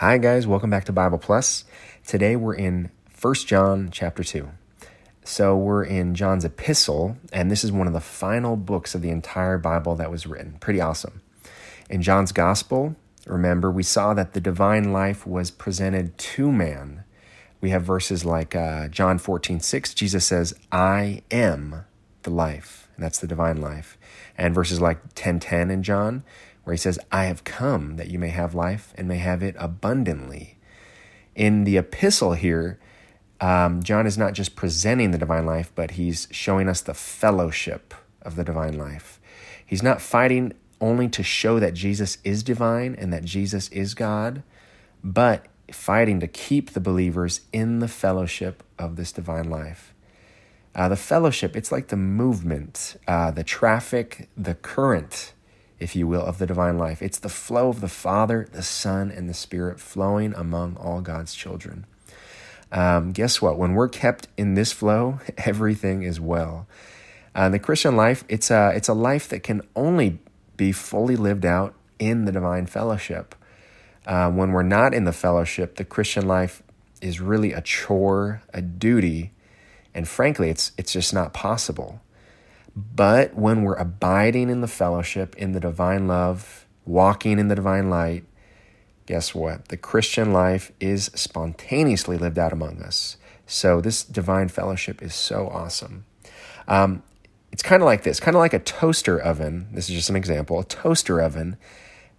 Hi guys, welcome back to Bible Plus. Today we're in 1 John chapter 2. So we're in John's epistle, and this is one of the final books of the entire Bible that was written. Pretty awesome. In John's gospel, remember, we saw that the divine life was presented to man. We have verses like uh, John 14, 6, Jesus says, I am the life, and that's the divine life. And verses like 10, 10 in John, where he says, I have come that you may have life and may have it abundantly. In the epistle here, um, John is not just presenting the divine life, but he's showing us the fellowship of the divine life. He's not fighting only to show that Jesus is divine and that Jesus is God, but fighting to keep the believers in the fellowship of this divine life. Uh, the fellowship, it's like the movement, uh, the traffic, the current if you will, of the divine life. It's the flow of the Father, the Son, and the Spirit flowing among all God's children. Um, guess what? When we're kept in this flow, everything is well. Uh, the Christian life, it's a, it's a life that can only be fully lived out in the divine fellowship. Uh, when we're not in the fellowship, the Christian life is really a chore, a duty, and frankly, it's, it's just not possible. But when we're abiding in the fellowship, in the divine love, walking in the divine light, guess what? The Christian life is spontaneously lived out among us. So this divine fellowship is so awesome. Um, it's kind of like this, kind of like a toaster oven. This is just an example. A toaster oven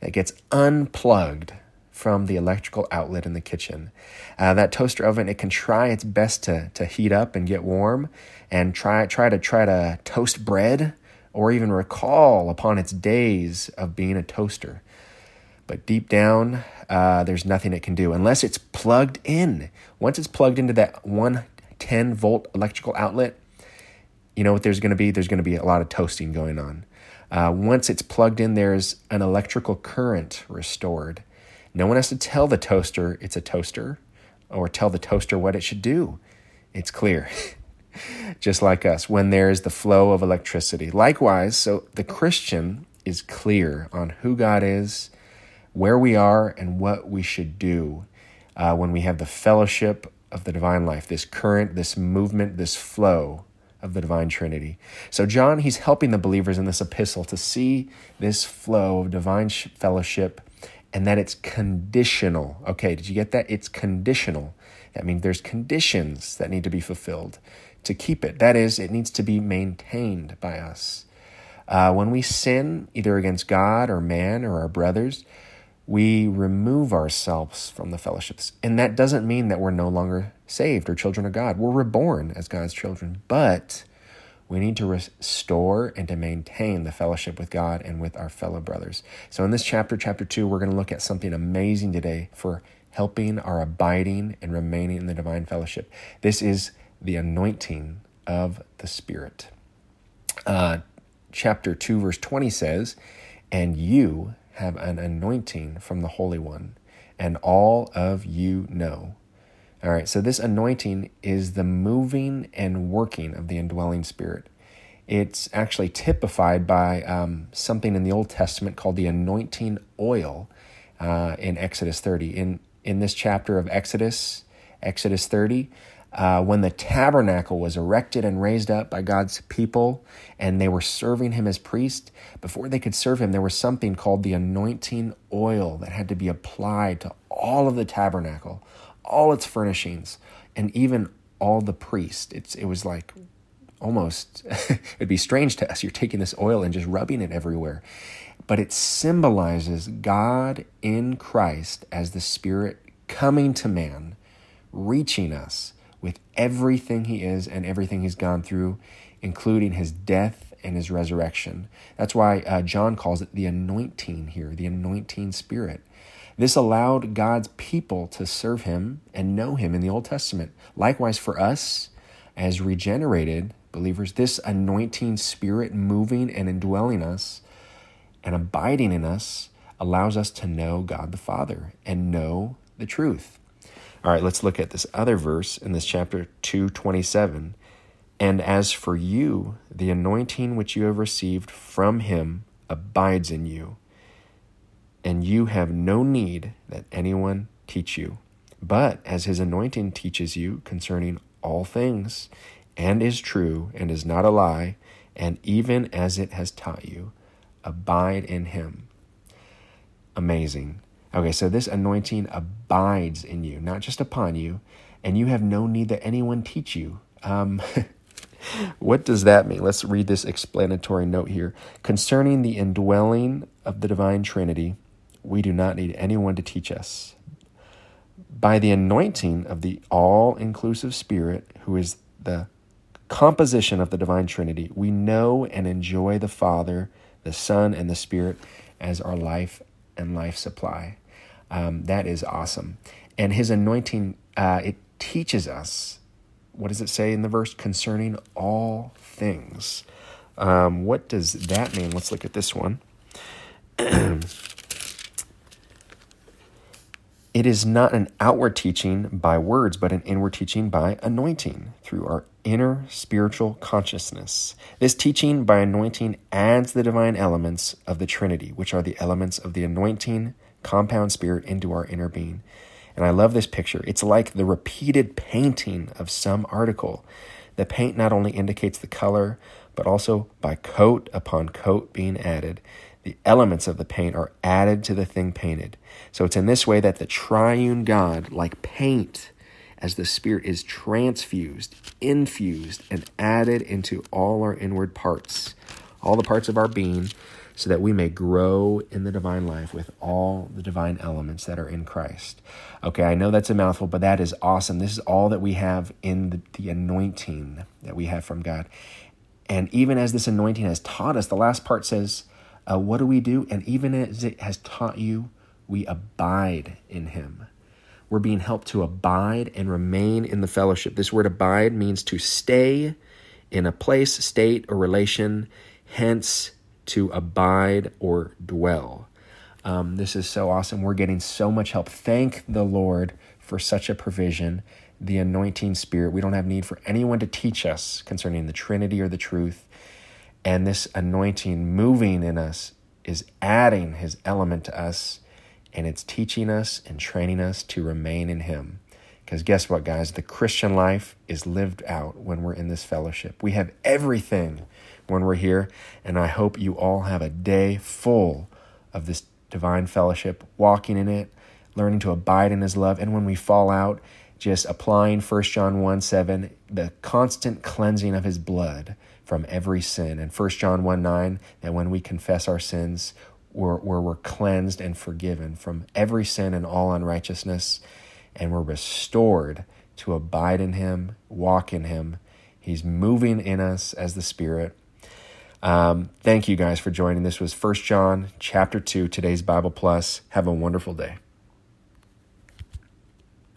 that gets unplugged from the electrical outlet in the kitchen. Uh, that toaster oven, it can try its best to, to heat up and get warm and try, try to try to toast bread or even recall upon its days of being a toaster. But deep down, uh, there's nothing it can do unless it's plugged in. Once it's plugged into that 110 volt electrical outlet, you know what there's going to be? There's going to be a lot of toasting going on. Uh, once it's plugged in, there's an electrical current restored. No one has to tell the toaster it's a toaster or tell the toaster what it should do. It's clear. Just like us, when there's the flow of electricity. Likewise, so the Christian is clear on who God is, where we are, and what we should do uh, when we have the fellowship of the divine life, this current, this movement, this flow of the divine Trinity. So, John, he's helping the believers in this epistle to see this flow of divine fellowship and that it's conditional. Okay, did you get that? It's conditional. That means there's conditions that need to be fulfilled to keep it. That is, it needs to be maintained by us. Uh, when we sin, either against God or man or our brothers, we remove ourselves from the fellowships. And that doesn't mean that we're no longer saved or children of God. We're reborn as God's children, but we need to restore and to maintain the fellowship with God and with our fellow brothers. So, in this chapter, chapter two, we're going to look at something amazing today for helping our abiding and remaining in the divine fellowship. This is the anointing of the Spirit. Uh, chapter 2, verse 20 says, And you have an anointing from the Holy One, and all of you know all right, so this anointing is the moving and working of the indwelling spirit. It's actually typified by um, something in the Old Testament called the anointing oil uh, in Exodus 30. In, in this chapter of Exodus, Exodus 30, uh, when the tabernacle was erected and raised up by God's people and they were serving him as priest, before they could serve him, there was something called the anointing oil that had to be applied to all of the tabernacle, all its furnishings, and even all the priests. It's it was like almost it'd be strange to us. You're taking this oil and just rubbing it everywhere. But it symbolizes God in Christ as the Spirit coming to man, reaching us with everything he is and everything he's gone through, including his death and his resurrection. That's why uh, John calls it the anointing here, the anointing spirit. This allowed God's people to serve him and know him in the Old Testament. Likewise, for us, as regenerated believers, this anointing spirit moving and indwelling us and abiding in us allows us to know God the Father and know the truth. All right, let's look at this other verse in this chapter 227. And as for you, the anointing which you have received from him abides in you and you have no need that anyone teach you, but as his anointing teaches you concerning all things, and is true, and is not a lie, and even as it has taught you, abide in him. Amazing. Okay, so this anointing abides in you, not just upon you, and you have no need that anyone teach you. Um, what does that mean? Let's read this explanatory note here. Concerning the indwelling of the divine Trinity, we do not need anyone to teach us. By the anointing of the all inclusive Spirit, who is the composition of the divine Trinity, we know and enjoy the Father, the Son, and the Spirit as our life and life supply. Um, that is awesome. And his anointing, uh, it teaches us, what does it say in the verse? Concerning all things. Um, what does that mean? Let's look at this one. It is not an outward teaching by words, but an inward teaching by anointing through our inner spiritual consciousness. This teaching by anointing adds the divine elements of the Trinity, which are the elements of the anointing compound spirit, into our inner being. And I love this picture. It's like the repeated painting of some article. The paint not only indicates the color, but also by coat upon coat being added the elements of the paint are added to the thing painted. So it's in this way that the triune God, like paint, as the Spirit is transfused, infused, and added into all our inward parts, all the parts of our being, so that we may grow in the divine life with all the divine elements that are in Christ. Okay, I know that's a mouthful, but that is awesome. This is all that we have in the, the anointing that we have from God. And even as this anointing has taught us, the last part says, uh, what do we do? And even as it has taught you, we abide in him. We're being helped to abide and remain in the fellowship. This word abide means to stay in a place, state, or relation, hence to abide or dwell. Um, this is so awesome. We're getting so much help. Thank the Lord for such a provision, the anointing spirit. We don't have need for anyone to teach us concerning the Trinity or the truth. And this anointing moving in us is adding his element to us, and it's teaching us and training us to remain in him. Because guess what, guys? The Christian life is lived out when we're in this fellowship. We have everything when we're here, and I hope you all have a day full of this divine fellowship, walking in it, learning to abide in his love, and when we fall out, just applying 1 John 1 7, the constant cleansing of his blood from every sin. And 1 John 1 9, that when we confess our sins, we're, we're, we're cleansed and forgiven from every sin and all unrighteousness, and we're restored to abide in Him, walk in Him. He's moving in us as the Spirit. Um, thank you guys for joining. This was 1 John chapter 2, today's Bible Plus. Have a wonderful day.